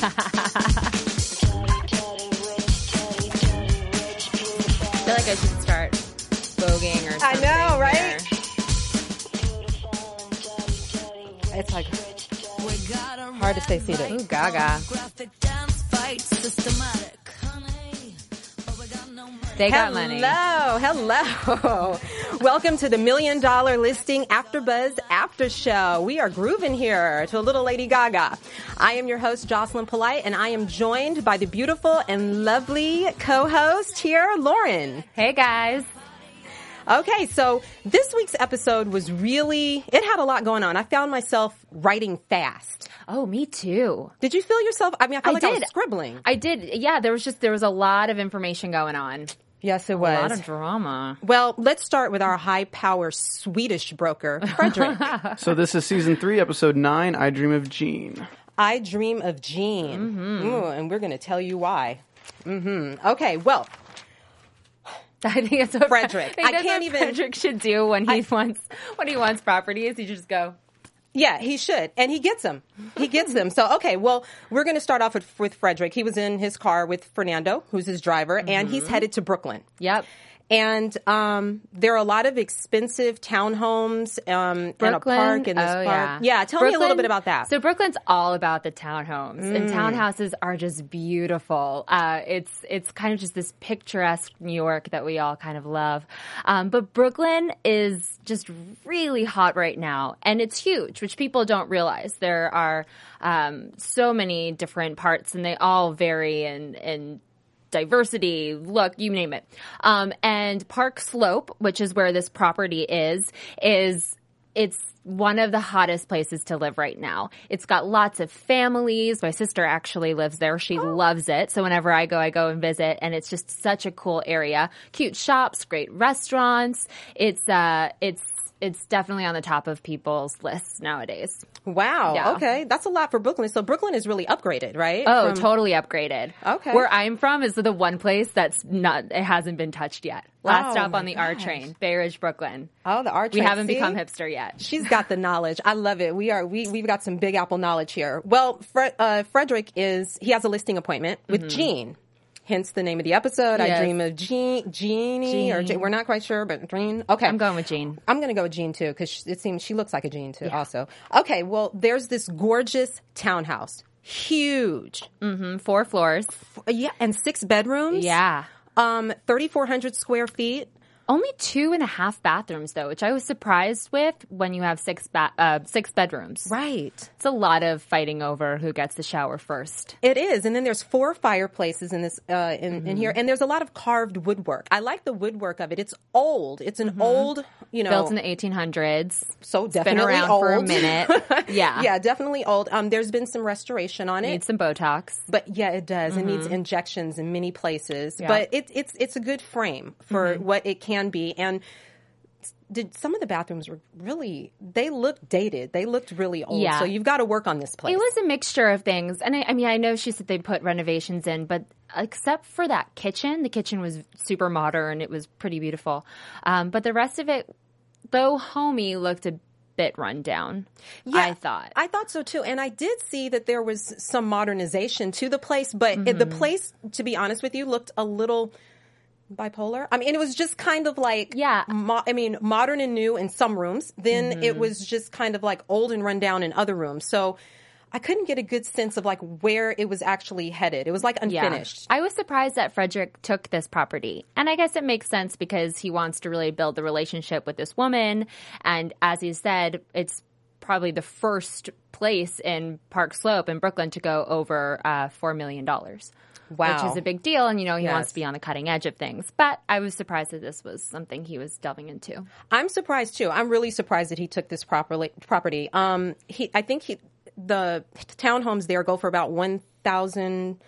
I feel like I should start voguing or something. I know, right? here. It's like hard to stay seated. Ooh, Gaga. They got money. Hello, hello. Welcome to the Million Dollar Listing After Buzz After Show. We are grooving here to a little Lady Gaga. I am your host, Jocelyn Polite, and I am joined by the beautiful and lovely co-host here, Lauren. Hey guys. Okay, so this week's episode was really, it had a lot going on. I found myself writing fast. Oh, me too. Did you feel yourself? I mean, I felt I like I was scribbling. I did. Yeah, there was just there was a lot of information going on. Yes, it A was. A lot of drama. Well, let's start with our high power Swedish broker, Frederick. So this is season three, episode nine. I dream of Jean. I dream of Jean. Mm-hmm. Ooh, and we're going to tell you why. Mm-hmm. Okay, well, I think it's what Frederick. I, think I can't what even- Frederick should do when he wants when he wants properties. You just go. Yeah, he should. And he gets them. He gets them. So, okay, well, we're going to start off with, with Frederick. He was in his car with Fernando, who's his driver, and he's mm-hmm. headed to Brooklyn. Yep. And um, there are a lot of expensive townhomes um, and a park in this oh, park. Yeah. tell me a little bit about that. Mm. So Brooklyn's all about the townhomes, and townhouses are just beautiful. Uh, it's it's kind of just this picturesque New York that we all kind of love. Um, but Brooklyn is just really hot right now, and it's huge, which people don't realize. There are um, so many different parts, and they all vary in in diversity, look, you name it. Um, and Park Slope, which is where this property is, is it's one of the hottest places to live right now. It's got lots of families. My sister actually lives there. She loves it. So whenever I go, I go and visit and it's just such a cool area. Cute shops, great restaurants. It's, uh, it's, it's definitely on the top of people's lists nowadays. wow. Yeah. Okay. That's a lot for Brooklyn. So, Brooklyn is really upgraded, right? Oh, From- totally upgraded. Okay. Where I'm from is the one place that's not, it hasn't been touched yet. Last Oh, stop on the R train, Bay Ridge, Brooklyn. Oh, the R train. We haven't See? become hipster yet. She's got the knowledge. I love it. We are we we've got some Big Apple knowledge here. Well, Fre- uh, Frederick is he has a listing appointment with Jean. Hence the name of the episode. I Mm-hmm. Dream of Jean, Jeannie, or Jean. Je- we're not quite sure, but Jean. Okay, I'm going with Jean. I'm going to go with Jean too because it seems she looks like a Jean too. Also, okay. Well, there's this gorgeous townhouse, huge, Mm, Four floors. Uh, yeah, and six bedrooms. Yeah. um, 3,400 square feet. Only two and a half bathrooms though, which I was surprised with when you have six ba- uh, six bedrooms. Right. It's a lot of fighting over who gets the shower first. It is, and then there's four fireplaces in this uh, in, in here, and there's a lot of carved woodwork. I like the woodwork of it. It's old. It's an old, you know, Built in the 1800s. so definitely Been around old. for a minute. Yeah. yeah, definitely old. Um, there's been some restoration on it, Needs some Botox. but yeah, it does. It needs injections in many places, Yeah. but it's it's it's a good frame for what it can be, and. Did some of the bathrooms were really? They looked dated. They looked really old. Yeah. So you've got to work on this place. It was a mixture of things. And I, I mean, I know she said they put renovations in, but except for that kitchen, the kitchen was super modern. It was pretty beautiful. Um, but the rest of it, though homey, looked a bit run down. I thought. I thought so too. And I did see that there was some modernization to the place, but it, the Mm-hmm. place, to be honest with you, looked a little bipolar. I mean, it was just kind of like, Yeah. mo- I mean, modern and new in some rooms. Then Mm-hmm. it was just kind of like old and run down in other rooms. So, I couldn't get a good sense of like where it was actually headed. It was like unfinished. I was surprised that Frederick took this property. And I guess it makes sense because he wants to really build the relationship with this woman. And as he said, it's probably the first place in Park Slope in Brooklyn to go over uh, $4 million. Wow. Which is a big deal. And, you know, he Yes. wants to be on the cutting edge of things. But I was surprised that this was something he was delving into. I'm surprised too. I'm really surprised that he took this properly, property. Um, he, I think he, the townhomes there go for about one thousand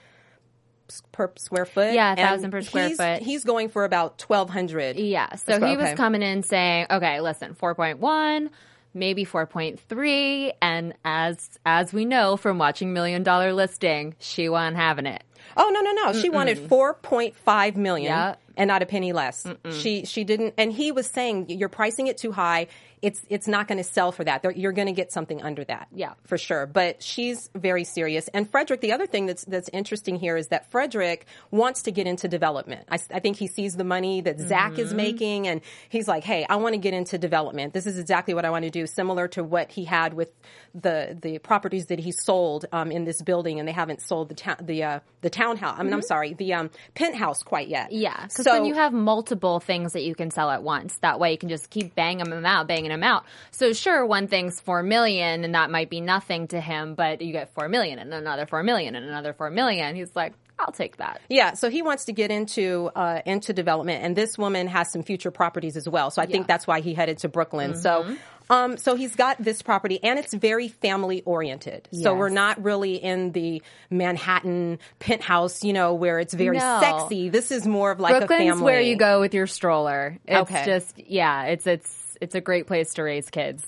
per square foot. Yeah, 1,000 per square he's- foot. He's going for about twelve hundred. Yeah. So That's he was okay. coming in saying, okay, listen, 4.1, maybe 4.3. And as, as we know from watching Million Dollar Listing, she wasn't having it. Oh no no no! She wanted four point five million Yeah. And not a penny less. She she didn't, and he was saying you're pricing it too high. It's it's not going to sell for that. You're going to get something under that. Yeah. for sure. But she's very serious. And Frederick, the other thing that's that's interesting here is that Frederick wants to get into development. I think he sees the money that Zach is making, and he's like, "Hey, I want to get into development. This is exactly what I want to do." Similar to what he had with the the properties that he sold um, in this building, and they haven't sold the town the uh, the townhouse. I mean, I'm sorry, the um, penthouse quite yet. Yeah. Because So then you have multiple things that you can sell at once. That way you can just keep banging them out, banging them out. So sure, one thing's 4 million and that might be nothing to him, but you get 4 million and another 4 million and another 4 million. He's like, I'll take that. Yeah, so he wants to get into uh, into development, and this woman has some future properties as well. So I think Yeah. Mm-hmm. that's why he headed to Brooklyn. So, um, so he's got this property, and it's very family oriented. So we're not really in the Manhattan penthouse, you know, where it's very No. sexy. This is more of like a family. Brooklyn's family. where you go with your stroller. It's Okay. just yeah, it's it's it's a great place to raise kids.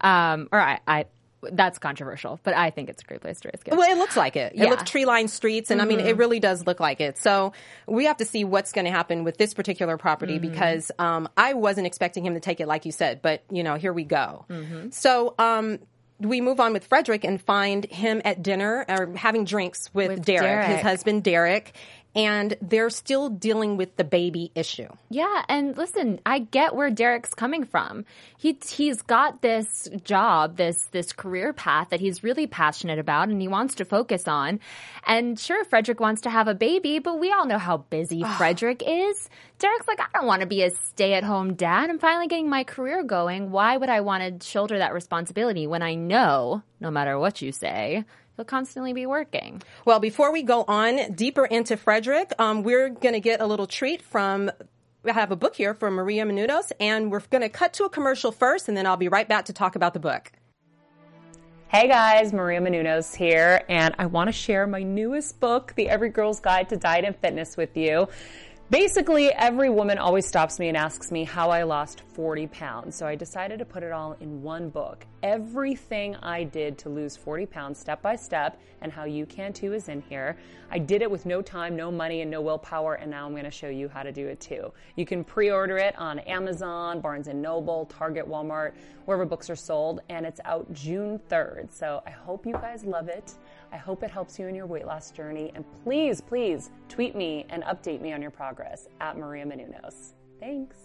Um, or I, I that's controversial, but I think it's a great place to raise kids. Well, it looks like it. It Yeah. Mm-hmm. looks tree lined streets, and I mean, it really does look like it. So we have to see what's going to happen with this particular property Mm-hmm. because um, I wasn't expecting him to take it, like you said, but you know, here we go. Mm-hmm. So. Um, we move on with Frederick and find him at dinner or having drinks with, With Derek, his husband Derek, and they're still dealing with the baby issue. Yeah, and listen, I get where Derek's coming from. He he's got this job, this this career path that he's really passionate about and he wants to focus on. And sure, Frederick wants to have a baby, but we all know how busy Frederick is. Derek's like, I don't want to be a stay-at-home dad. I'm finally getting my career going. Why would I want to shoulder that responsibility when I know, no matter what you say, he'll constantly be working? Well, before we go on deeper into Frederick, um, we're going to get a little treat from. I have a book here from Maria Menounos, and we're going to cut to a commercial first, and then I'll be right back to talk about the book. Hey guys, Maria Menounos here, and I want to share my newest book, The Every Girl's Guide to Diet and Fitness, with you. Basically, every woman always stops me and asks me how I lost 40 pounds. So I decided to put it all in one book. Everything I did to lose 40 pounds step by step, and how you can too is in here. I did it with no time, no money, and no willpower, and now I'm going to show you how to do it too. You can pre-order it on Amazon, Barnes & Noble, Target, Walmart, wherever books are sold, and it's out June 3rd. So I hope you guys love it. I hope it helps you in your weight loss journey. And please, please tweet me and update me on your progress at Maria Menounos. Thanks.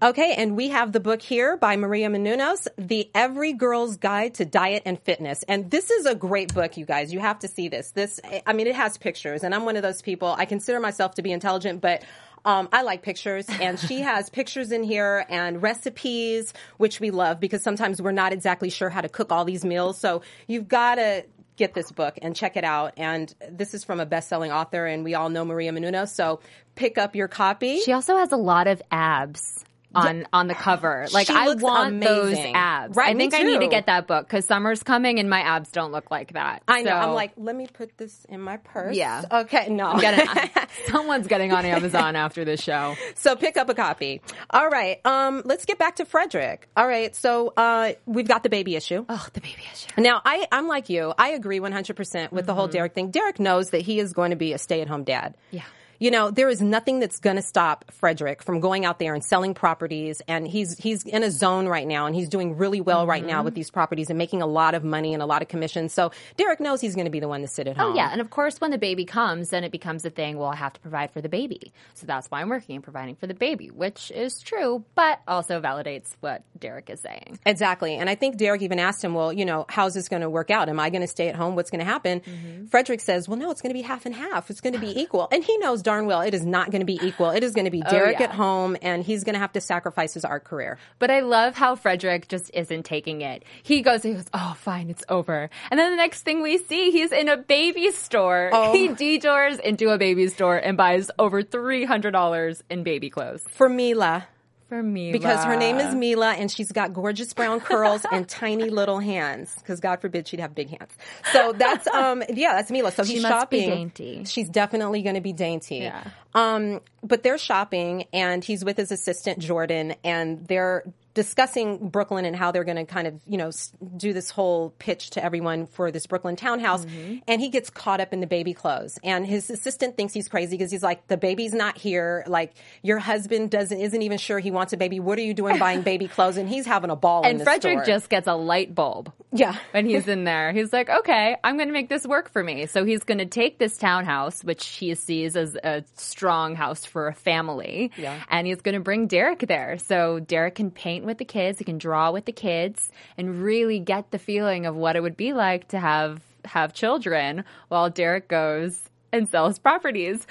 Okay, and we have the book here by Maria Menounos, The Every Girl's Guide to Diet and Fitness. And this is a great book, you guys. You have to see this. This, I mean, it has pictures, and I'm one of those people. I consider myself to be intelligent, but um, I like pictures, and she has pictures in here and recipes, which we love because sometimes we're not exactly sure how to cook all these meals. So you've got to get this book and check it out. And this is from a best-selling author, and we all know Maria Menounos. So pick up your copy. She also has a lot of abs on on the cover. Like She I want those amazing. abs. Right, I think I need to get that book because summer's coming and my abs don't look like that. I know. I'm like, let me put this in my purse. Yeah. Okay. No. I'm gonna- someone's getting on Amazon after this show. so pick up a copy. All right. Um, let's get back to Frederick. All right. So uh, we've got the baby issue. Oh, the baby issue. Now, I, I'm like you. I agree 100% with the Mm-hmm. whole Derek thing. Derek knows that he is going to be a stay at home dad. Yeah. You know, there is nothing that's going to stop Frederick from going out there and selling properties. And he's he's in a zone right now, and he's doing really well right now with mm-hmm. these properties and making a lot of money and a lot of commissions. So Derek knows he's going to be the one to sit at oh, home. Oh yeah, and of course, when the baby comes, then it becomes a thing. Well, I have to provide for the baby, so that's why I'm working and providing for the baby, which is true, but also validates what Derek is saying. Exactly. And I think Derek even asked him, well, you know, how's this going to work out? Am I going to stay at home? What's going to happen? Mm-hmm. Frederick says, well, no, it's going to be half and half. It's going to be equal. And he knows darn well it is not going to be equal. It is going to be oh, Derek yeah. at home and he's going to have to sacrifice his art career. But I love how Frederick just isn't taking it. He goes, he goes, oh, fine, it's over. And then the next thing we see, he's in a baby store. Oh. He detours into a baby store and buys over $300 in baby clothes. For Mila, For me. because her name is Mila and she's got gorgeous brown curls and tiny little hands because God forbid she'd have big hands. So that's um yeah that's Mila. So She he's shopping. dainty. She's definitely going to be dainty. Yeah. Um, but they're shopping and he's with his assistant Jordan and they're discussing Brooklyn and how they're going to kind of you know do this whole pitch to everyone for this Brooklyn townhouse. Mm-hmm. And he gets caught up in the baby clothes and his assistant thinks he's crazy because he's like the baby's not here. Like your husband doesn't isn't even sure he wants a baby. What are you doing buying baby clothes? And he's having a ball. And Frederick store. just gets a light bulb. yeah. when he's in there. He's like, okay, I'm going to make this work for me. So he's going to take this townhouse, which he sees as a strong house for a family, Yeah. and he's going to bring Derek there. So Derek can paint with the kids, he can draw with the kids, and really get the feeling of what it would be like to have have children while Derek goes and sells properties.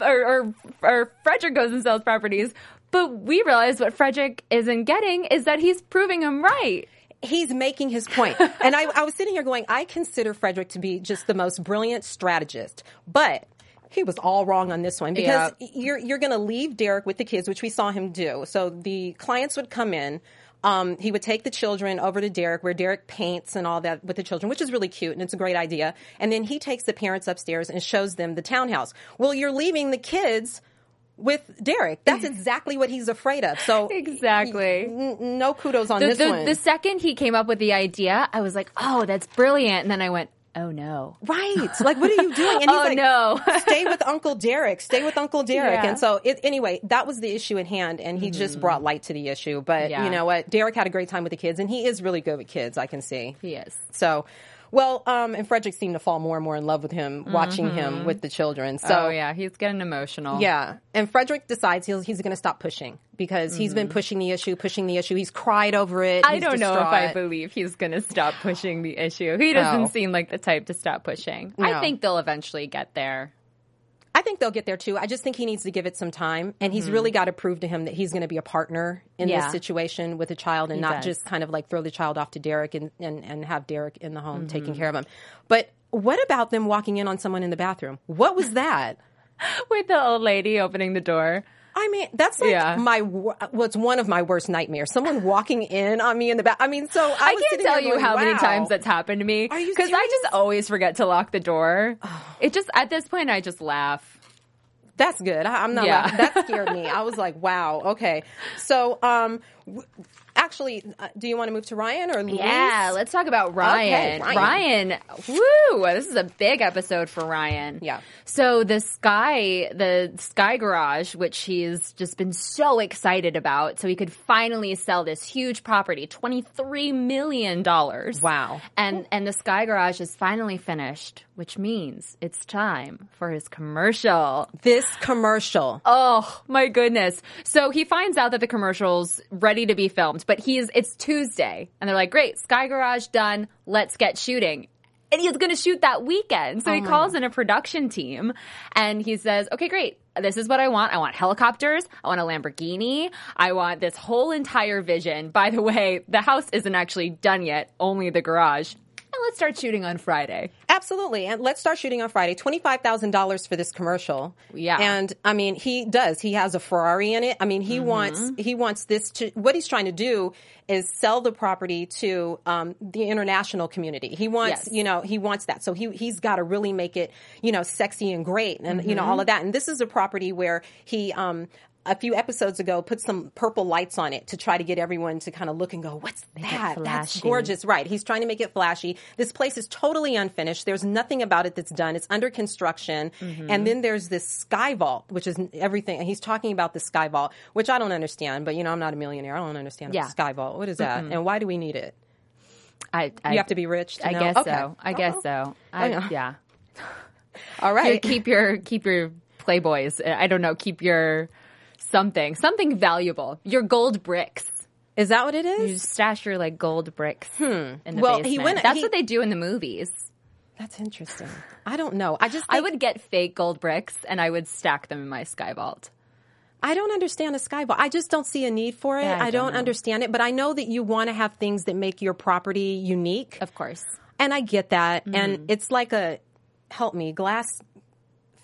Or, or, or Frederick goes and sells properties. But we realize what Frederick isn't getting is that he's proving him right. he's making his point. and I, I was sitting here going, I consider Frederick to be just the most brilliant strategist, but he was all wrong on this one because you're you're going to leave Derek with the kids, which we saw him do. So the clients would come in. Um, he would take the children over to Derek, where Derek paints and all that with the children, which is really cute and it's a great idea. And then he takes the parents upstairs and shows them the townhouse. Well, you're leaving the kids with Derek. That's exactly what he's afraid of. So Exactly. n- no kudos on the, this the, one. the second he came up with the idea, I was like, oh, that's brilliant. And then I went, oh no. Right. Like, what are you doing? And he's Oh, like, no. stay with Uncle Derek. Stay with Uncle Derek. Yeah. And so, it, anyway, that was the issue at hand, and he mm-hmm. just brought light to the issue. But Yeah. you know what? Derek had a great time with the kids, and he is really good with kids. I can see. He is. So, well, um, and Frederick seemed to fall more and more in love with him, watching him with the children. So, Mm-hmm. oh yeah, he's getting emotional. yeah. And Frederick decides he's, he's going to stop pushing because he's been pushing the issue, pushing the issue. He's cried over it. Mm-hmm. I don't know if I believe he's going to stop pushing the issue. He doesn't No. seem like the type to stop pushing. No. I think they'll eventually get there. I think they'll get there too. I just think he needs to give it some time, and he's really got to prove to him that he's going to be a partner in Mm-hmm. Yeah. this situation with a child, and He not does. just kind of like throw the child off to Derek and and, and have Derek in the home Mm-hmm. taking care of him. But what about them walking in on someone in the bathroom? What was that? With the old lady opening the door. I mean, that's like Yeah. my what's one of my worst nightmares. Someone walking in on me in the back. I mean, so I, I, was can't tell you going, how many times that's happened to me. Because I just always forget to lock the door. It just at this point I just laugh. That's good. I, I'm not. Yeah. laughing. That scared me. I was like, wow. Okay. So, um, w- actually, uh, do you want to move to Ryan or Luis? Yeah, let's talk about Ryan. Ryan. Ryan, woo! This is a big episode for Ryan. Yeah. So the Sky, the Sky Garage, which he's just been so excited about, so he could finally sell this huge property, twenty three million dollars. Wow. And and the Sky Garage is finally finished, which means it's time for his commercial. This commercial. Oh my goodness. So he finds out that the commercial's ready to be filmed, but he's it's Tuesday. And they're like, Great, Sky Garage done, let's get shooting. And he's gonna shoot that weekend. So oh he calls in a production team and he says, Okay, great. This is what I want. I want helicopters. I want a Lamborghini. I want this whole entire vision. By the way, the house isn't actually done yet, only the garage. Let's start shooting on Friday. Absolutely. And let's start shooting on Friday. $25,000 for this commercial. Yeah. And I mean, he does. He has a Ferrari in it. I mean, Mm-hmm. he wants, he wants this to, what he's trying to do is sell the property to um, the international community. He wants, Yes. you know, he wants that. So he, he's got to really make it, you know, sexy and great and, you know, Mm-hmm. all of that. And this is a property where he, um, a few episodes ago put some purple lights on it to try to get everyone to kind of look and go, "What's that? That's gorgeous." Right. He's trying to make it flashy. This place is totally unfinished. There's nothing about it that's done. It's under construction. Mm-hmm. And then there's this sky vault, which is everything. And he's talking about the sky vault, which I don't understand, but you know, I'm not a millionaire. I don't understand Yeah. the sky vault. What is that? And why do we need it? I, I You have to be rich to I know? guess Okay. so. I guess Oh, so. I, yeah. All right. keep your keep your playboys. I don't know. Keep your something something valuable. Your gold bricks. Is that what it is? You stash your like gold bricks in the Well, he went- That's he- what they do in the movies. That's interesting. I don't know. I just I would get fake gold bricks and I would stack them in my sky vault. I don't understand a sky vault. I just don't see a need for it. Yeah, I I, don't understand it, but I know that you want to have things that make your property unique. Of course. And I get that. Mm-hmm. And it's like a help me, glass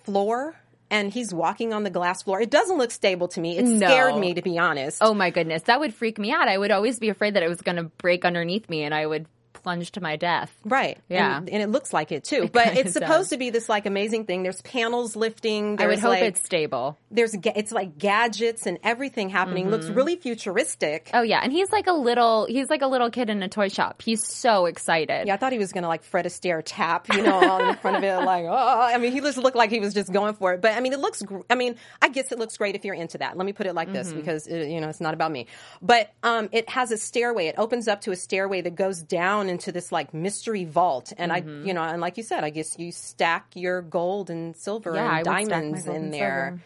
floor and he's walking on the glass floor. It doesn't look stable to me. It No. scared me to be honest. Oh my goodness, that would freak me out. I would always be afraid that it was going to break underneath me and I would plunge to my death. Right. Yeah. And, and it looks like it too. but kinda it's supposed does. to be this like amazing thing. There's panels lifting. I would hope like, it's stable. there's it's like gadgets and everything happening. Looks really futuristic. Oh yeah, and he's like a little he's like a little kid in a toy shop. He's so excited. Yeah, I thought he was going to like Fred Astaire tap, you know, on in front of it, like, oh, I mean, he just looked like he was just going for it. But I mean, it looks, gr- I mean, I guess it looks great if you're into that. Let me put it like this because, it, you know, it's not about me. But um, it has a stairway. It opens up to a stairway that goes down into this like mystery vault. And I, you know, and like you said, I guess you stack your gold and silver Yeah, and diamonds in and there.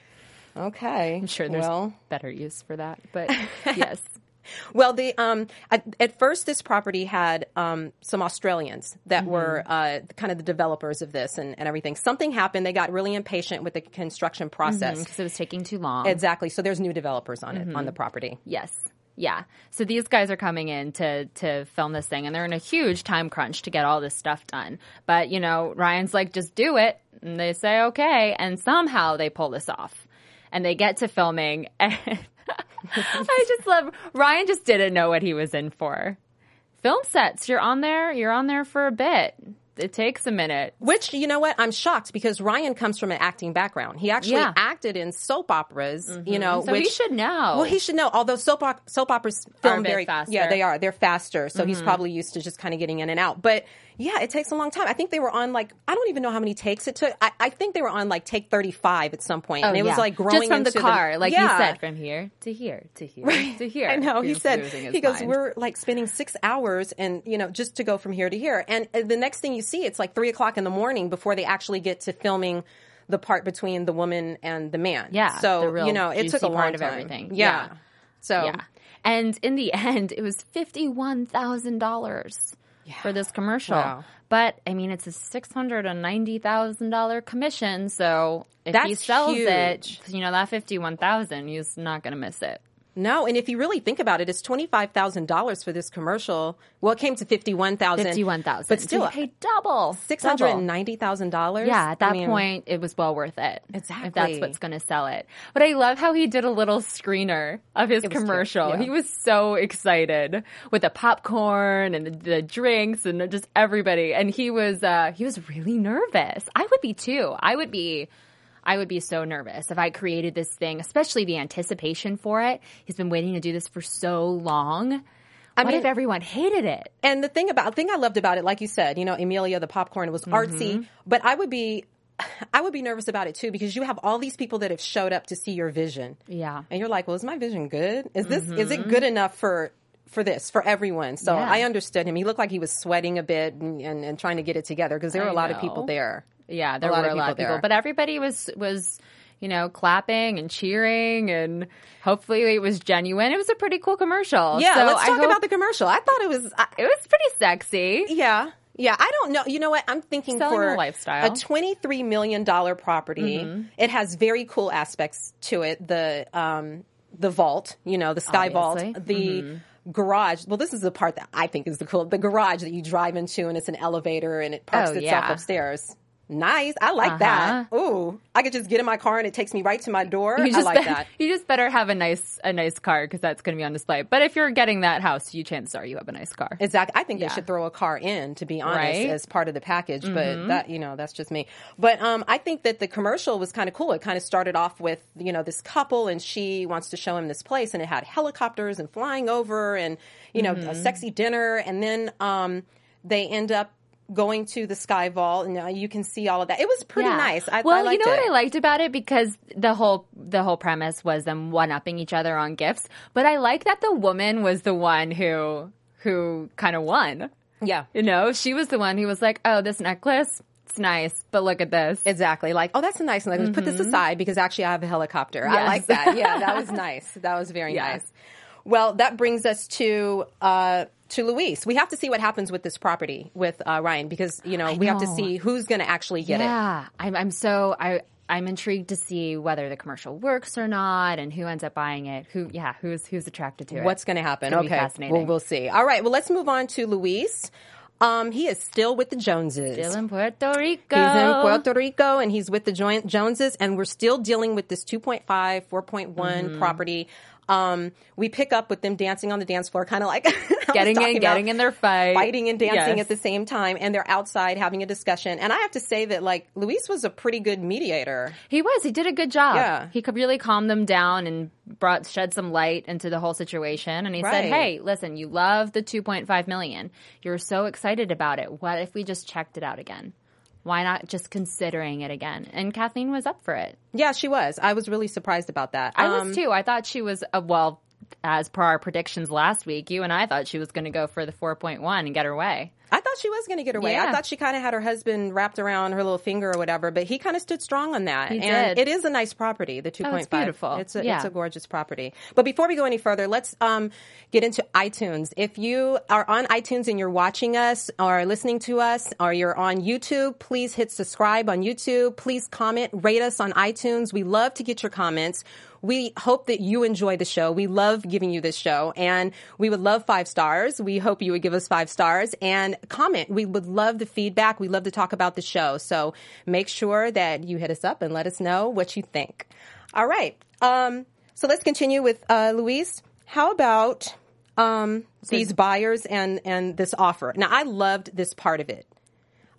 Okay. I'm sure there's Well, better use for that, but yes. Well, the um, at, at first, this property had um, some Australians that Mm-hmm. were uh, kind of the developers of this and, and everything. Something happened; they got really impatient with the construction process. Because it was taking too long. Exactly. So there's new developers on Mm-hmm. it on the property. Yes. Yeah. So these guys are coming in to to film this thing and they're in a huge time crunch to get all this stuff done. But, you know, Ryan's like just do it and they say okay and somehow they pull this off. And they get to filming and I just love Ryan just didn't know what he was in for. Film sets, you're on there, you're on there for a bit. It takes a minute. Which you know what? I'm shocked because Ryan comes from an acting background. He actually Yeah. acted in soap operas. You know, So he should know. Well, he should know. Although soap op- soap operas film very faster. Mm-hmm. Yeah, they are. They're faster. So he's probably used to just kind of getting in and out. But yeah, it takes a long time. I think they were on like I don't even know how many takes it took. I, I think they were on like take 35 at some point, and it was Oh, like growing just from the into car, like yeah. you said, from here to here to here to here. I know. He was said he goes, mind. "We're like spending six hours, and you know, just to go from here to here." And uh, the next thing you see, it's like three o'clock in the morning before they actually get to filming the part between the woman and the man. Yeah, So the real you know, it took juicy a long part of time. everything. Yeah. Yeah. So Yeah. And in the end, it was $51,000 for this commercial. Wow. But I mean, it's a $690,000 commission. So if he sells huge. it, you know, that 51000 he's not going to miss it. No, and if you really think about it, it's twenty five thousand dollars for this commercial. Well, it came to fifty one thousand. 51000 but still, So paid double. six hundred Double. and ninety thousand dollars. Yeah, at that point, it was well worth it. Exactly, If that's what's going to sell it. But I love how he did a little screener of his commercial. yeah. He was so excited with the popcorn and the, the drinks and just everybody. And he was, uh, he was really nervous. I would be too. I would be. I would be so nervous if I created this thing, especially the anticipation for it. He's been waiting to do this for so long. what mean- if everyone hated it? And the thing about the thing I loved about it, like you said, you know, Amelia the popcorn was artsy, Mm-hmm. but I would be I would be nervous about it too because you have all these people that have showed up to see your vision. Yeah. And you're like, Well, is my vision good? Is this is it good enough for for this, for everyone. So. Yeah. I understood him. He looked like he was sweating a bit and, and, and trying to get it together because there were I a lot of people there. Yeah, there lot were a lot of people, there. but everybody was was you know clapping and cheering, and hopefully it was genuine. It was a pretty cool commercial. Yeah, So let's talk hope- about the commercial. I thought it was I, It was pretty sexy. Yeah. Yeah, I don't know. You know what? I'm thinking Selling for a lifestyle. a $23 million property, Mm-hmm. it has very cool aspects to it. The um, the vault, you know, the sky Obviously. vault, the Mm-hmm. Garage. Well, this is the part that I think is the cool. The garage that you drive into and it's an elevator and it parks Oh, itself yeah. upstairs. Nice. I like that. Ooh, I could just get in my car and it takes me right to my door. You I just like be- that. You just better have a nice a nice car because that's going to be on display. But if you're getting that house, you chances are you have a nice car. Exactly. I think Yeah. they should throw a car in, to be honest, Right? Mm-hmm. as part of the package. But that, you know, that's just me. But um, I think that the commercial was kind of cool. It kind of started off with, you know, this couple and she wants to show him this place and it had helicopters and flying over and, you know, Mm-hmm. a sexy dinner. And then um, they end up going to the Sky Vault and uh, you can see all of that. It was pretty Yeah. nice. I, well, I liked you know it. what I liked about it because the whole the whole premise was them one upping each other on gifts. But I like that the woman was the one who who kind of won. Yeah. You know, she was the one who was like, "Oh, this necklace, it's nice, but look at this." Exactly. Like, oh, that's a nice necklace. Put this aside because actually I have a helicopter. I Mm-hmm. Like that. Yeah, that was nice. That was very Yes. nice. Well, that brings us to uh, to Luis. We have to see what happens with this property with uh, Ryan because you know we have to see who's going to actually get it. yeah, I'm I'm so I. I'm intrigued to see whether the commercial works or not, and who ends up buying it. Who, yeah, who's who's attracted to it? What's going to happen? okay, fascinating. Well, we'll see. All right. Well, let's move on to Luis. Um, he is still with the Joneses. Still in Puerto Rico. He's in Puerto Rico and he's with the Joneses, and we're still dealing with this 2.5, 4.1 Mm-hmm. property. Um, we pick up with them dancing on the dance floor, kind of like Getting in- about, getting in their fight. fighting and dancing Yes. at the same time, and they're outside having a discussion. And I have to say that like Luis was a pretty good mediator. He was. He did a good job. Yeah. He could really calm them down and brought shed some light into the whole situation. And he said, "Hey, listen, you love the 2.5 million. You're so excited about it. What if we just checked it out again? Why not just considering it again?" And Kathleen was up for it. Yeah, she was. I was really surprised about that. I Um, was too. I thought she was uh, well. As per our predictions last week, you and I thought she was going to go for the 4.1 and get her way. I thought she was going to get away. way. I thought she kind of had her husband wrapped around her little finger or whatever, but he kind of stood strong on that. He and did. it is a nice property, the 2.5. beautiful. It's a, Yeah. it's a gorgeous property. But before we go any further, let's um, get into iTunes. If you are on iTunes and you're watching us or listening to us or you're on YouTube, please hit subscribe on YouTube. Please comment, rate us on iTunes. We love to get your comments. We hope that you enjoy the show. We love giving you this show and we would love five stars. We hope you would give us five stars and comment. We would love the feedback. We love to talk about the show. So make sure that you hit us up and let us know what you think. All right. Um, so let's continue with uh, Luis. How about um, these buyers and and this offer? Now, I loved this part of it.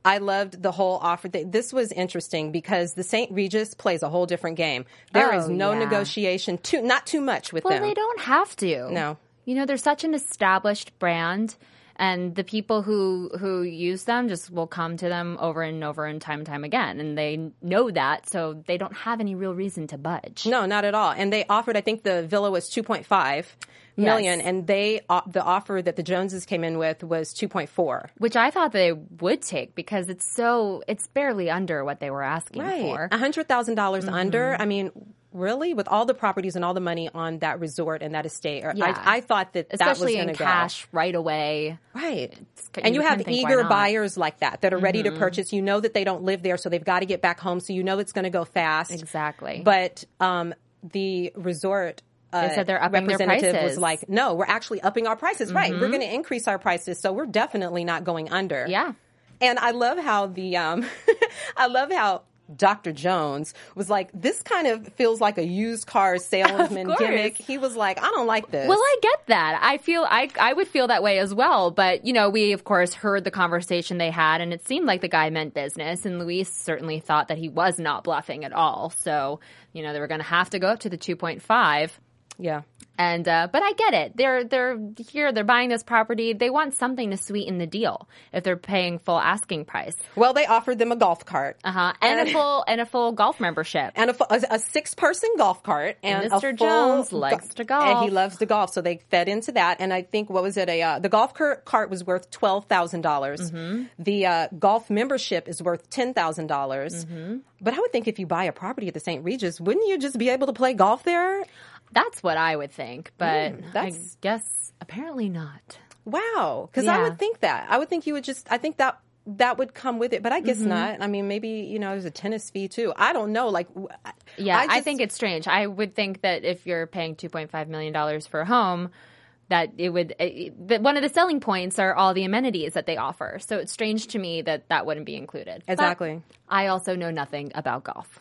I loved the whole offer. Th- This was interesting because the St. Regis plays a whole different game. There is Oh, no yeah. negotiation, too, not too much with Well, them. they don't have to. No. You know, they're such an established brand and the people who who use them just will come to them over and over and time and time again and they know that so they don't have any real reason to budge. No, not at all. And they offered, I think the villa was 2.5 million, Yes. and they uh, the offer that the Joneses came in with was 2.4. Which I thought they would take because it's so it's barely under what they were asking for. a hundred thousand dollars Mm-hmm. under. I mean, really, with all the properties and all the money on that resort and that estate, Yeah. I, I thought that Especially that in was going to cash right away. right. you And you have think, eager buyers like that that are ready Mm-hmm. to purchase. You know that they don't live there, so they've got to get back home. So you know it's going to go fast. Exactly. But um, the resort. Uh, They said they're upping their representative was like, "No, we're actually upping our prices. Right, we're going to increase our prices, so we're definitely not going under." Yeah. And I love how the um I love how Dr. Jones was like, this kind of feels like a used car salesman gimmick. He was like, I don't like this. Well, I get that. I feel I I would feel that way as well. But you know, we of course heard the conversation they had, and it seemed like the guy meant business. And Luis certainly thought that he was not bluffing at all. So you know, they were going to have to go up to the two point five. yeah. And uh, but I get it. They're they're here. They're buying this property. They want something to sweeten the deal if they're paying full asking price. Well, they offered them a golf cart. Uh huh. And a full and a full golf membership. And a, a, a six-person golf cart, and, And Mr. Jones likes to golf. and he loves to golf. So they fed into that, and I think what was it? A uh, the golf cart, cart was worth twelve dollars. Mm-hmm. The uh, golf membership is worth ten thousand Mm-hmm. dollars. But I would think if you buy a property at the St. Regis, wouldn't you just be able to play golf there? That's what I would think, but I that's- guess apparently not. Wow, because I would think that. I would think you would just. I think that that would come with it, but I guess Mm-hmm. not. I mean, maybe you know, there's a tennis fee too. I don't know. Like, Yeah, I, just- think it's strange. I would think that if you're paying $2.5 million for a home, that it would. It, that one of the selling points are all the amenities that they offer. So it's strange to me that that wouldn't be included. But Exactly. I also know nothing about golf.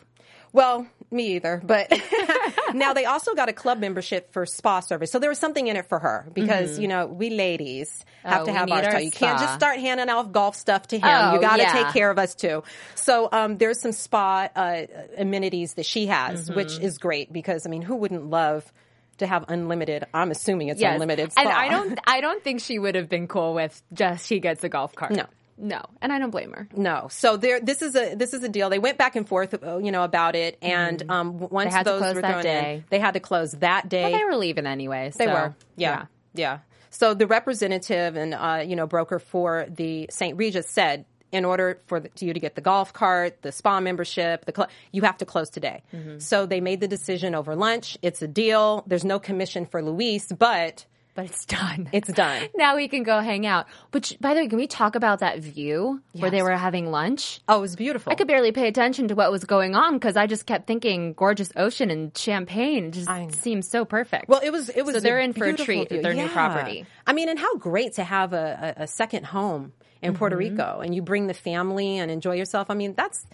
Well, me either. But now they also got a club membership for spa service. So there was something in it for her because, you know, we ladies have Oh, to have our too. You can't just start handing off golf stuff to him. Oh, you got to yeah. take care of us too. So um, there's some spa uh, amenities that she has, Mm-hmm. which is great because, I mean, who wouldn't love to have unlimited? I'm assuming it's Yes. unlimited spa. And I don't. I don't think she would have been cool with just she gets a golf cart. No. No, and I don't blame her. No. So there, this is a this is a deal. They went back and forth, uh, you know, about it, and um, once Mm-hmm. They had to those were thrown day. in, they had to close that day. But they were leaving anyway. They so, were. Yeah. yeah. So the representative and uh, you know broker for the St. Regis said, in order for the, you to get the golf cart, the spa membership, the cl- you have to close today. Mm-hmm. So they made the decision over lunch. It's a deal. There's no commission for Luis, but But it's done. it's done. now we can go hang out. Which, by the way, can we talk about that view where they were having lunch? Oh, it was beautiful. I could barely pay attention to what was going on because I just kept thinking gorgeous ocean and champagne It just seems so perfect. Well, it was. It was. So they're in for a treat view. with their new property. I mean, and how great to have a, a, a second home in Puerto Mm-hmm. Rico, and you bring the family and enjoy yourself. I mean, that's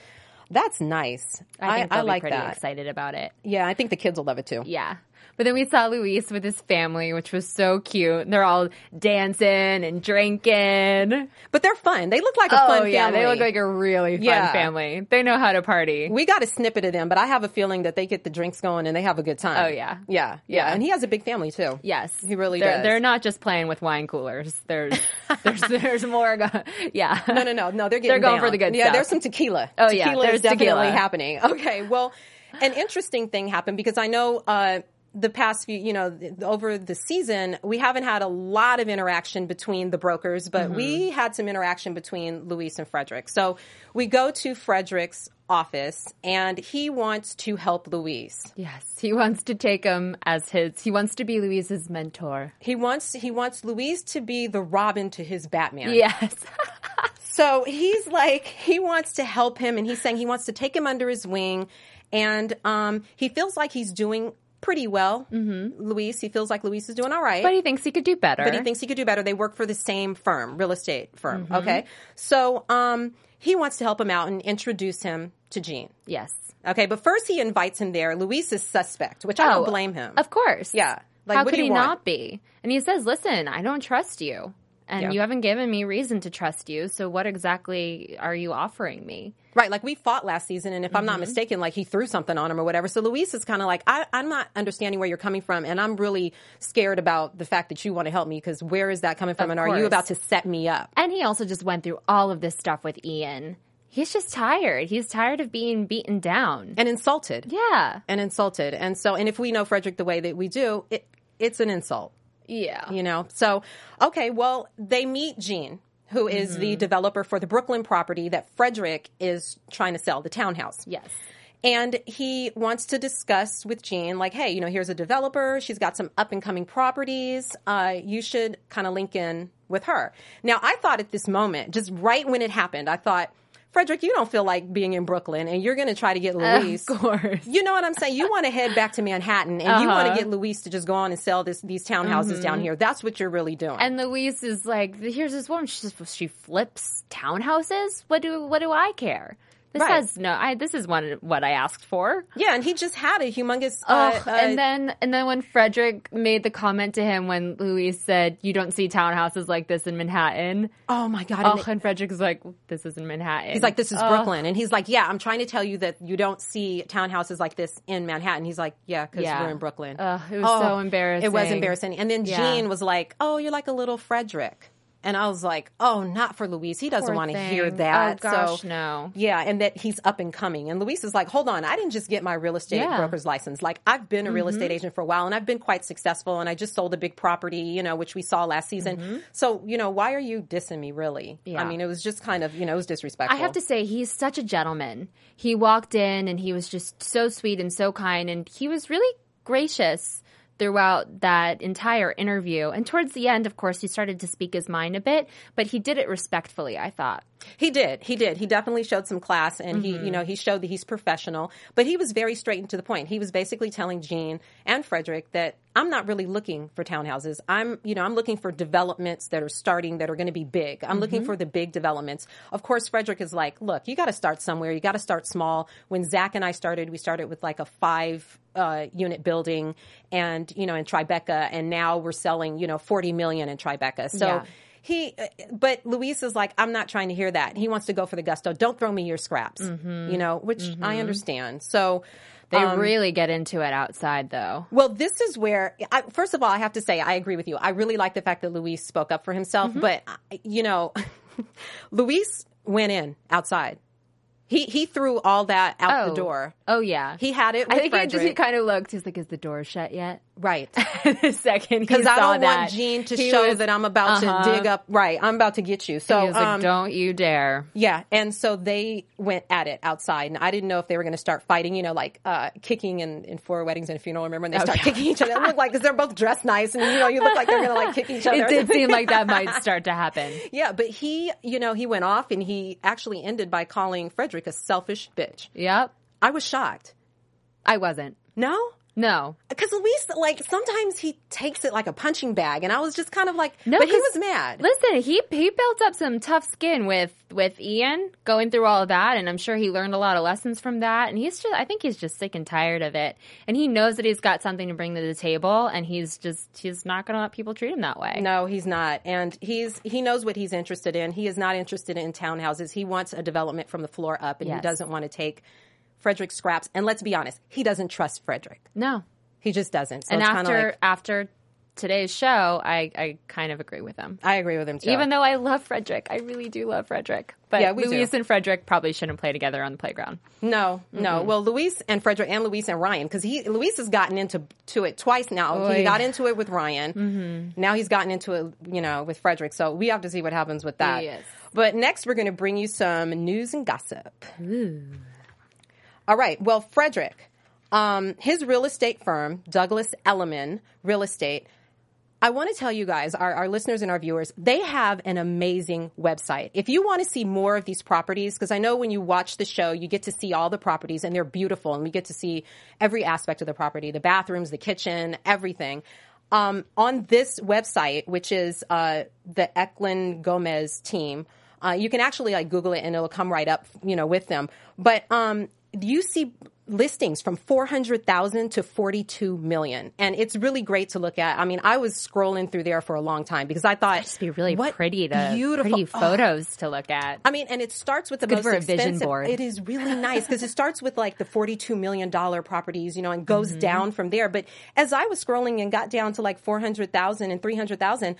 that's nice. I think they'll be like pretty that. excited about it. Yeah, I think the kids will love it too. Yeah. But then we saw Luis with his family, which was so cute. They're all dancing and drinking. But they're fun. They look like a oh fun yeah, family. they look like a really fun Yeah. family. They know how to party. we got a snippet of them, but I have a feeling that they get the drinks going and they have a good time. Oh, yeah. yeah, yeah. Yeah. And he has a big family too. Yes, He really they're, does. They're not just playing with wine coolers. There's there's there's more. Go- yeah. No, no, no, no. They're getting They're going down. for the good Yeah, stuff. there's some tequila. Oh, yeah, tequila there's is definitely tequila. happening. Okay, well, an interesting thing happened because I know uh, the past few, you know, over the season, we haven't had a lot of interaction between the brokers, but we Mm-hmm. had some interaction between Luis and Frederick. So we go to Frederick's office, and he wants to help Luis. Yes, he wants to take him as his. He wants to be Luis's mentor. He wants he wants Luis to be the Robin to his Batman. Yes. So he's like, he wants to help him, and he's saying he wants to take him under his wing, and um, he feels like he's doing pretty well. Mm-hmm. Luis, he feels like Luis is doing all right. but he thinks he could do better. but he thinks he could do better. They work for the same firm, real estate firm. Mm-hmm. Okay, so um, he wants to help him out and introduce him to Jean. yes. Okay, but first he invites him there. Luis is suspect, which I don't blame him. Oh, Of course. Yeah. Like, How what could he want? not be? And he says, "Listen, I don't trust you, and Yeah. you haven't given me reason to trust you. So what exactly are you offering me?" Right, like we fought last season, and if I'm Mm-hmm. not mistaken, like he threw something on him or whatever. So Luis is kind of like, I, I'm not understanding where you're coming from, and I'm really scared about the fact that you want to help me because where is that coming from, Of and are you about to set me up? And he also just went through all of this stuff with Ian. He's just tired. He's tired of being beaten down. And insulted, yeah. and insulted, and so, and if we know Frederick the way that we do, it, it's an insult, Yeah. you know. So, okay, well, they meet Gene, who is Mm-hmm. the developer for the Brooklyn property that Frederick is trying to sell, the townhouse. Yes. And he wants to discuss with Jean, like, hey, you know, here's a developer. She's got some up and coming properties. Uh, you should kind of link in with her. Now, I thought at this moment, just right when it happened, I thought, Frederick, you don't feel like being in Brooklyn and you're going to try to get Luis. Of course. You know what I'm saying? You want to head back to Manhattan and you want to Uh-huh. get Luis to just go on and sell this, these townhouses down here. That's what you're really doing. And Luis is like, "Here's this woman. She she flips townhouses. What do what do I care? This Right. has no. I this is one what I asked for." yeah, and he just had a humongous. Uh, Ugh, uh, and then and then when Frederick made the comment to him when Luis said, "You don't see townhouses like this in Manhattan." oh my God. and Oh, and Frederick's like, "This is in Manhattan." He's like, this is Ugh. Brooklyn. And he's like, yeah, I'm trying to tell you that you don't see townhouses like this in Manhattan. He's like, yeah, because Yeah. we're in Brooklyn. Ugh, it was so embarrassing. It was embarrassing. And then Yeah. Gene was like, oh, you're like a little Frederick. And I was like, oh, not for Luis. He doesn't want to hear that. Oh, gosh, so, no. Yeah, and that he's up and coming. And Luis is like, hold on, I didn't just get my real estate Yeah. Mm-hmm. broker's license. Like, I've been a real estate agent for a while and I've been quite successful. And I just sold a big property, you know, which we saw last season. So, you know, why are you dissing me, really? Mm-hmm. Yeah. I mean, it was just kind of, you know, it was disrespectful. I have to say, he's such a gentleman. He walked in and he was just so sweet and so kind, and he was really gracious throughout that entire interview. And towards the end, of course, he started to speak his mind a bit, but he did it respectfully, I thought. He did. He did. He definitely showed some class and he, mm-hmm. you know, he showed that he's professional, but he was very straight and to the point. He was basically telling Gene and Frederick that I'm not really looking for townhouses. I'm, you know, I'm looking for developments that are starting that are going to be big. I'm looking mm-hmm. for the big developments. Of course, Frederick is like, look, you got to start somewhere. You got to start small. When Zach and I started, we started with like a five uh, unit building and, you know, in Tribeca. And now we're selling, you know, 40 million in Tribeca. So, Yeah. he, uh, but Luis is like, I'm not trying to hear that. He wants to go for the gusto. Don't throw me your scraps, mm-hmm. you know, which I mm-hmm. understand. So, They um, really get into it outside, though. well, this is where, I, first of all, I have to say, I agree with you. I really like the fact that Luis spoke up for himself, mm-hmm. but, uh, you know, Luis went in outside. He, he threw all that out Oh. the door. Oh, yeah. He had it with I think he, just, he kind of looked. He's like, "Is the door shut yet?" Right. the second he Because I don't that, want Gene to he show was- that I'm about Uh-huh. to dig up. Right. I'm about to get you. So, he was like, um, "Don't you dare!" Yeah, and so they went at it outside, and I didn't know if they were going to start fighting. You know, like uh, kicking in, in four weddings and a funeral. Remember, when they start Oh, yeah. kicking each other. It looked like because they're both dressed nice, and you know, you look like they're going to like kick each other. It did seem like that might start to happen. yeah, but he, you know, he went off, and he actually ended by calling Frederick a selfish bitch. Yep, I was shocked. I wasn't. No. No, Because Luis, like, sometimes he takes it like a punching bag, and I was just kind of like, no, but he was mad. Listen, he he built up some tough skin with with Ian going through all of that, and I'm sure he learned a lot of lessons from that. And he's just, I think he's just sick and tired of it, and he knows that he's got something to bring to the table, and he's just he's not going to let people treat him that way. No, he's not. And he's he knows what he's interested in. He is not interested in townhouses. He wants a development from the floor up and he doesn't want to take Frederick scraps. And let's be honest, he doesn't trust Frederick. no. He just doesn't. So and after like, after today's show, I I kind of agree with him. I agree with him too. Even though I love Fredrik, I really do love Fredrik. But Yeah, Luis do. and Fredrik probably shouldn't play together on the playground. no, no. Well, Luis and Fredrik and Luis and Ryan, because he Luis has gotten into to it twice now. Oy. He got into it with Ryan. Mm-hmm. Now he's gotten into it, you know, with Fredrik. So we have to see what happens with that. Yes. But next, we're going to bring you some news and gossip. All right. Well, Fredrik, um, his real estate firm, Douglas Elliman Real Estate. I want to tell you guys, our, our listeners and our viewers, they have an amazing website. If you want to see more of these properties, because I know when you watch the show, you get to see all the properties and they're beautiful and we get to see every aspect of the property, the bathrooms, the kitchen, everything. Um, on this website, which is uh, the Eklund Gomez team, uh, you can actually like Google it and it'll come right up, you know, with them. But um, you see listings from 400,000 to 42 million. And it's really great to look at. I mean, I was scrolling through there for a long time because I thought Just be really what pretty to beautiful pretty Oh, photos to look at. I mean, and it starts with the good most for a vision expensive. board. It is really nice because it starts with like the forty-two million dollar properties, you know, and goes Mm-hmm. down from there. But as I was scrolling and got down to like four hundred thousand and three hundred thousand,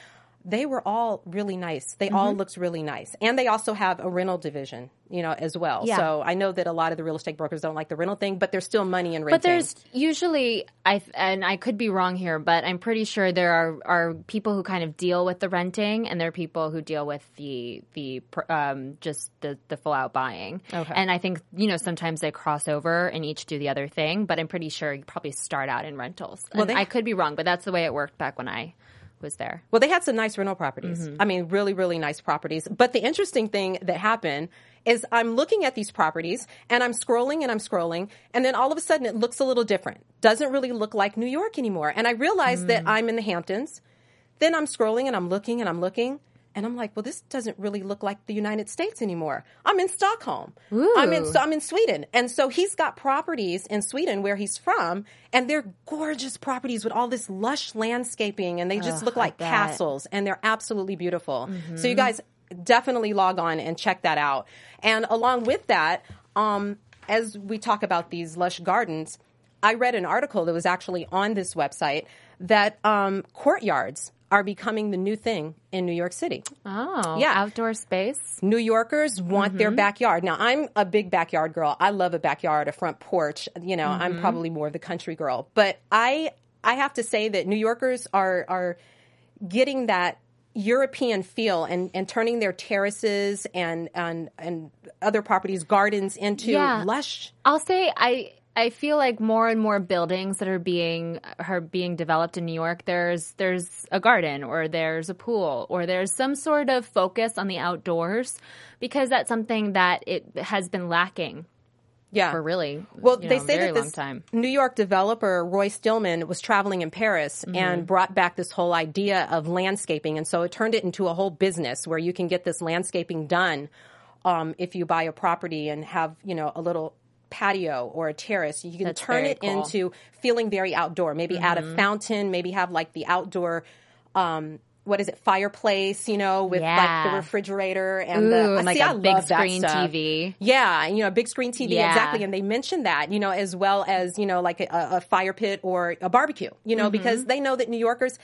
they were all really nice. They all Mm-hmm. looked really nice, and they also have a rental division, you know, as well. Yeah. So I know that a lot of the real estate brokers don't like the rental thing, but there's still money in renting. But there's usually I and I could be wrong here, but I'm pretty sure there are are people who kind of deal with the renting, and there are people who deal with the the um, just the the full out buying. Okay. And I think you know sometimes they cross over and each do the other thing, but I'm pretty sure you probably start out in rentals. And they- I could be wrong, but that's the way it worked back when I was there. Well, they had some nice rental properties. Mm-hmm. I mean, really, really nice properties. But the interesting thing that happened is I'm looking at these properties and I'm scrolling and I'm scrolling, and then all of a sudden it looks a little different. Doesn't really look like New York anymore. And I realized Mm. that I'm in the Hamptons. Then I'm scrolling and I'm looking and I'm looking. And I'm like, well, this doesn't really look like the United States anymore. I'm in Stockholm. Ooh. I'm in so I'm in Sweden, and so he's got properties in Sweden where he's from, and they're gorgeous properties with all this lush landscaping, and they just look like castles, and they're absolutely beautiful. So you guys definitely log on and check that out. And along with that, um, as we talk about these lush gardens, I read an article that was actually on this website that um, courtyards are becoming the new thing in New York City. Oh, Yeah. outdoor space. New Yorkers want their mm-hmm. backyard. Now, I'm a big backyard girl. I love a backyard, a front porch. You know, I'm mm-hmm. probably more of the country girl. But I I have to say that New Yorkers are are getting that European feel and, and turning their terraces and, and and other properties, gardens into Yeah. lush. I'll say I I feel like more and more buildings that are being are being developed in New York. There's there's a garden or there's a pool or there's some sort of focus on the outdoors because that's something that it has been lacking Yeah. for really Well, you they say that this time. New York developer Roy Stillman was traveling in Paris Mm-hmm. and brought back this whole idea of landscaping, and so it turned it into a whole business where you can get this landscaping done um, if you buy a property and have you know a little patio or a terrace. You can That's turn it cool. into feeling very outdoor. Maybe add Mm-hmm. a fountain. Maybe have like the outdoor. Um, what is it? Fireplace, you know, with like the refrigerator and Ooh, the and like see, a I big screen. TV. Yeah, you know, a big screen TV, Yeah. exactly. And they mentioned that, you know, as well as, you know, like a, a fire pit or a barbecue, you know, because Mm-hmm. they know that New Yorkers,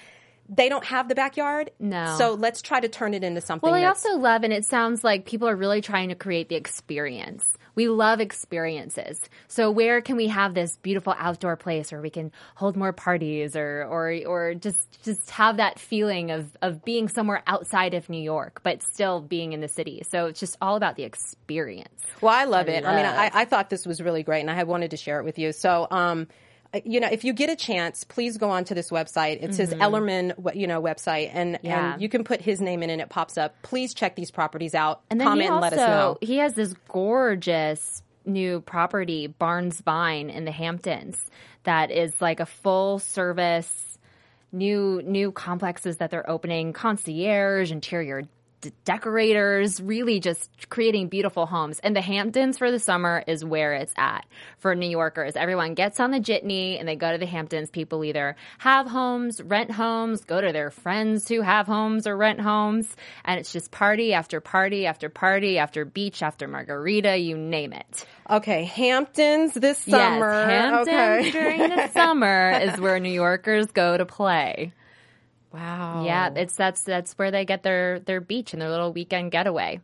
they don't have the backyard. No. So let's try to turn it into something. Well, I also love, and it sounds like people are really trying to create the experience. We love experiences. So where can we have this beautiful outdoor place where we can hold more parties or or or just just have that feeling of of being somewhere outside of New York but still being in the city. So it's just all about the experience. Well, I love it. I mean. I, I thought this was really great, and I had wanted to share it with you. So, um, you know, if you get a chance, please go onto this website. It's his Elliman, you know, website, and Mm-hmm. Yeah. and you can put his name in, and it pops up. Please check these properties out. And then comment he and let us know. he has this gorgeous new property, Barnes Vine in the Hamptons, that is like a full service new new complexes that they're opening, concierge, interior d- decorators, really just creating beautiful homes. And the Hamptons for the summer is where it's at for New Yorkers. Everyone gets on the jitney and they go to the Hamptons. People either have homes, rent homes, go to their friends who have homes or rent homes, and it's just party after party after party after beach after margarita, you name it. Okay, Hamptons this summer. Yes, Hamptons okay. during the summer is where New Yorkers go to play. Wow. Yeah, it's that's that's where they get their their beach and their little weekend getaway.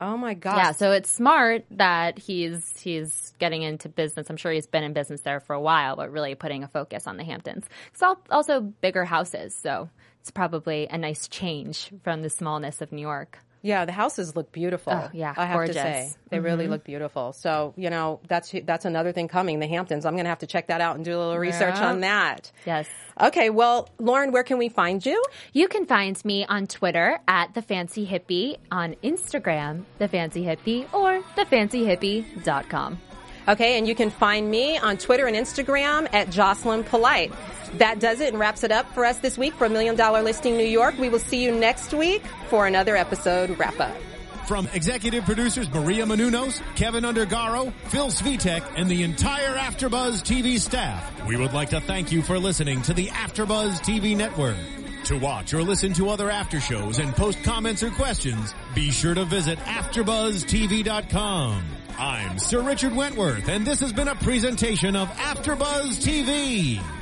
Oh my gosh. Yeah, so it's smart that he's he's getting into business. I'm sure he's been in business there for a while, but really putting a focus on the Hamptons. It's all, also bigger houses, so it's probably a nice change from the smallness of New York. Yeah, the houses look beautiful. Oh, yeah, I have gorgeous. to say they mm-hmm. really look beautiful. So you know that's that's another thing coming. The Hamptons. I'm going to have to check that out and do a little research Yeah. on that. Yes. Okay, well, Lauren, where can we find you? You can find me on Twitter at the Fancy Hippie, on Instagram, the Fancy Hippie, or thefancyhippie.com. Okay, and you can find me on Twitter and Instagram at Jocelyn Polite. That does it and wraps it up for us this week for a Million Dollar Listing New York. We will see you next week for another episode wrap up. From executive producers Maria Menounos, Kevin Undergaro, Phil Svitek, and the entire AfterBuzz TV staff, we would like to thank you for listening to the AfterBuzz TV network. To watch or listen to other after shows and post comments or questions, be sure to visit AfterBuzzTV.com. I'm Sir Richard Wentworth, and this has been a presentation of AfterBuzz TV.